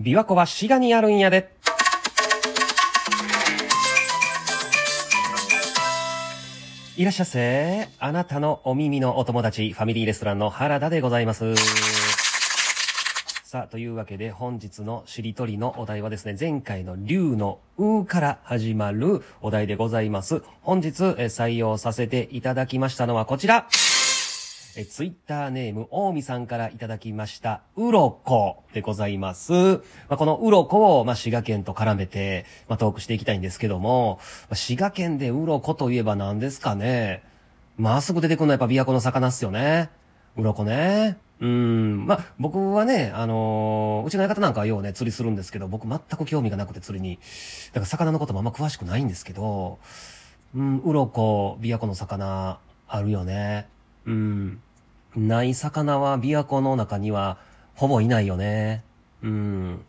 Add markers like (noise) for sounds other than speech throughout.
琵琶湖は滋賀にあるんやで。いらっしゃっせ。あなたのお耳のお友達、ファミリーレストランの原田でございます。さあ、というわけで本日のしりとりのお題はですね、前回の竜のうから始まるお題でございます。本日え採用させていただきましたのはこちら。え、ツイッターネーム、大見さんからいただきました、うろこでございます。まあ、このうろこを、まあ、滋賀県と絡めて、まあ、トークしていきたいんですけども、まあ滋賀県でうろこといえば何ですかね。まっすぐ出てくるのはやっぱ琵琶湖の魚っすよね。うろこね。うん。まあ、僕はね、あのーうちの相方なんかはようね、釣りするんですけど、僕全く興味がなくて釣りに。だから魚のこともあんま詳しくないんですけど、うん、うろこ、琵琶湖の魚、あるよね。うん。ない魚は琵琶湖の中にはほぼいないよね。うん。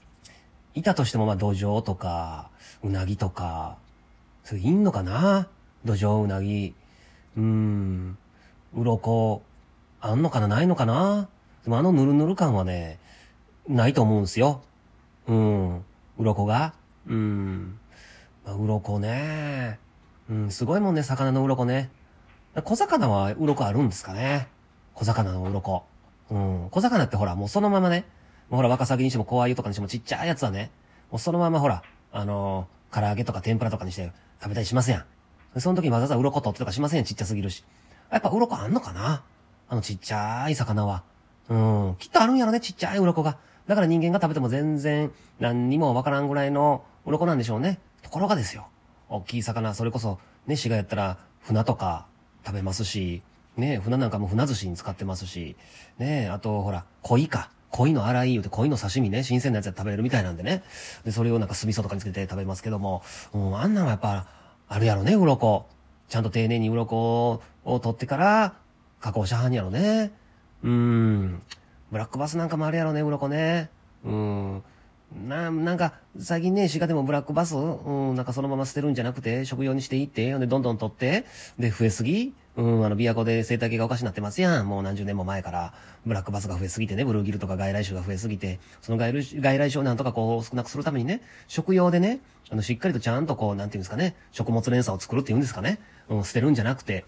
いたとしてもまあ土壌とか、うなぎとか、それいんのかな？土壌、うなぎ。うん。うろこ、あんのかな？ないのかな？でもあのぬるぬる感はね、ないと思うんすよ。うん。うろこが。うん。まあ、うろこね。うん、すごいもんね、魚のうろこね。小魚はうろこあるんですかね小魚の鱗。うん。小魚ってほら、もうそのままね、もうほら、ワカサギにしても、コアユとかにしてもちっちゃいやつはね、もうそのままほら、あのー唐揚げとか天ぷらとかにして食べたりしませんやん。その時にわざわざ鱗取ってとかしませんやん、ちっちゃすぎるし。やっぱ鱗あんのかな？あのちっちゃい魚は。うん。きっとあるんやろね、ちっちゃい鱗が。だから人間が食べても全然何にもわからんぐらいの鱗なんでしょうね。ところがですよ。大きい魚、それこそ、ね、滋賀やったら、船とか食べますし、ね船なんかも船寿司に使ってますし、ねあと、ほら、鯉か。鯉の洗い言うて鯉の刺身ね、新鮮なやつで食べれるみたいなんでね。で、それをなんか酢味噌とかにつけて食べますけども、うん、あんなんはやっぱ、あるやろね、鱗。ちゃんと丁寧に鱗を取ってから、加工しはんやろね。うん。ブラックバスなんかもあるやろね、鱗ね。うん。な、なんか、最近ね、滋賀でもブラックバス、うん、なんかそのまま捨てるんじゃなくて、食用にしていって、で、どんどん取って、で、増えすぎうん、あの、琵琶湖で生態系がおかしになってますやん。もう何十年も前から、ブラックバスが増えすぎてね、ブルーギルとか外来種が増えすぎて、その外来種をなんとかこう少なくするためにね、食用でね、あの、しっかりとちゃんとこう、なんていうんですかね、食物連鎖を作るっていうんですかね。うん、捨てるんじゃなくて、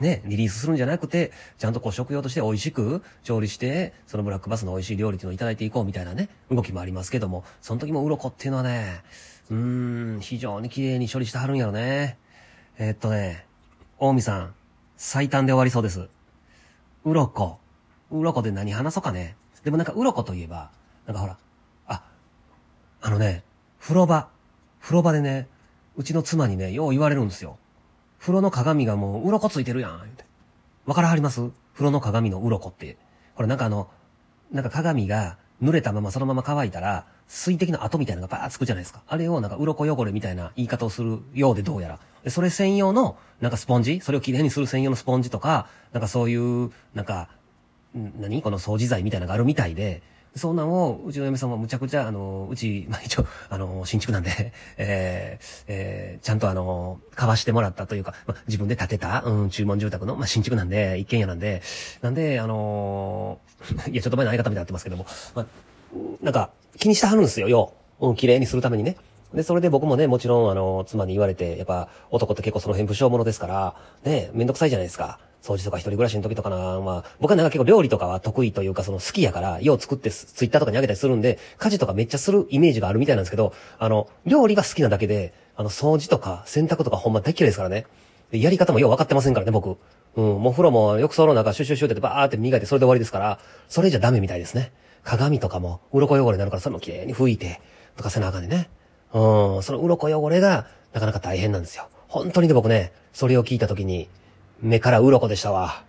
ね、リリースするんじゃなくて、ちゃんとこう食用として美味しく調理して、そのブラックバスの美味しい料理っていうのをいただいていこうみたいなね、動きもありますけども、その時も鱗っていうのはね、うーん、非常に綺麗に処理してはるんやろね。えーっとね、大見さん、最短で終わりそうです。鱗。鱗で何話そうかね。でもなんか鱗といえば、なんかほら、あ、あのね、風呂場。風呂場でね、うちの妻にね、よう言われるんですよ。風呂の鏡がもう鱗ついてるやん、わからはります？風呂の鏡の鱗って。これなんかあの、なんか鏡が濡れたままそのまま乾いたら、水滴の跡みたいなのがバーつくじゃないですか。あれをなんか鱗汚れみたいな言い方をするようでどうやら。それ専用の、なんかスポンジ？それをきれいにする専用のスポンジとか、なんかそういう、なんか、ん何？この掃除剤みたいなのがあるみたいで、そんなんを、うちの嫁さんはむちゃくちゃ、あの、うち、まあ、一応、あの、新築なんで、(laughs) えー、えー、ちゃんとあの、買わしてもらったというか、まあ、自分で建てた、うん、注文住宅の、まあ、新築なんで、一軒家なんで、なんで、あの (laughs) いや、ちょっと前の相方みたいになってますけども、まあ、なんか、気にしてはるんですよ、よう。うん、綺麗にするためにね。で、それで僕もね、もちろん、あの、妻に言われて、やっぱ、男って結構その辺不詳者ですから、ね、めんどくさいじゃないですか。掃除とか一人暮らしの時とかな、まあ、僕はなんか結構料理とかは得意というか、その好きやから、よう作ってツイッターとかにあげたりするんで、家事とかめっちゃするイメージがあるみたいなんですけど、あの、料理が好きなだけで、あの、掃除とか洗濯とかほんま大嫌いですからね。でやり方もよう分かってませんからね、僕。うん、もう風呂も浴槽の中シュシュシュってバーって磨いてそれで終わりですから、それじゃダメみたいですね。鏡とかも、鱗汚れになるから、それも綺麗に拭いて、とかせなあかんでね。うん、その鱗汚れが、なかなか大変なんですよ。本当にで僕ね、それを聞いたときに、目から鱗でしたわ。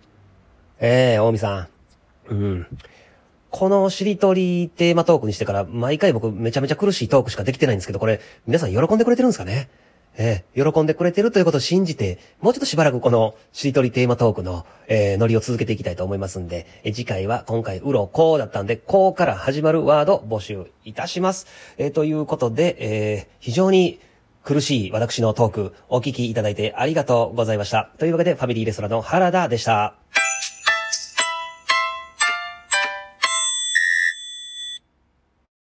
ええ大見さん。うん。このしりとりテーマトークにしてから、毎回僕めちゃめちゃ苦しいトークしかできてないんですけど、これ、皆さん喜んでくれてるんですかね？ええ喜んでくれてるということを信じて、もうちょっとしばらくこのしりとりテーマトークの、えー、ノリを続けていきたいと思いますんで、え次回は今回、うろこうだったんで、こうから始まるワード募集いたします。えーということで、えー、非常に苦しい私のトーク、お聞きいただいてありがとうございました。というわけで、ファミリーレストランの原田でした。